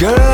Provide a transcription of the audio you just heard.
girl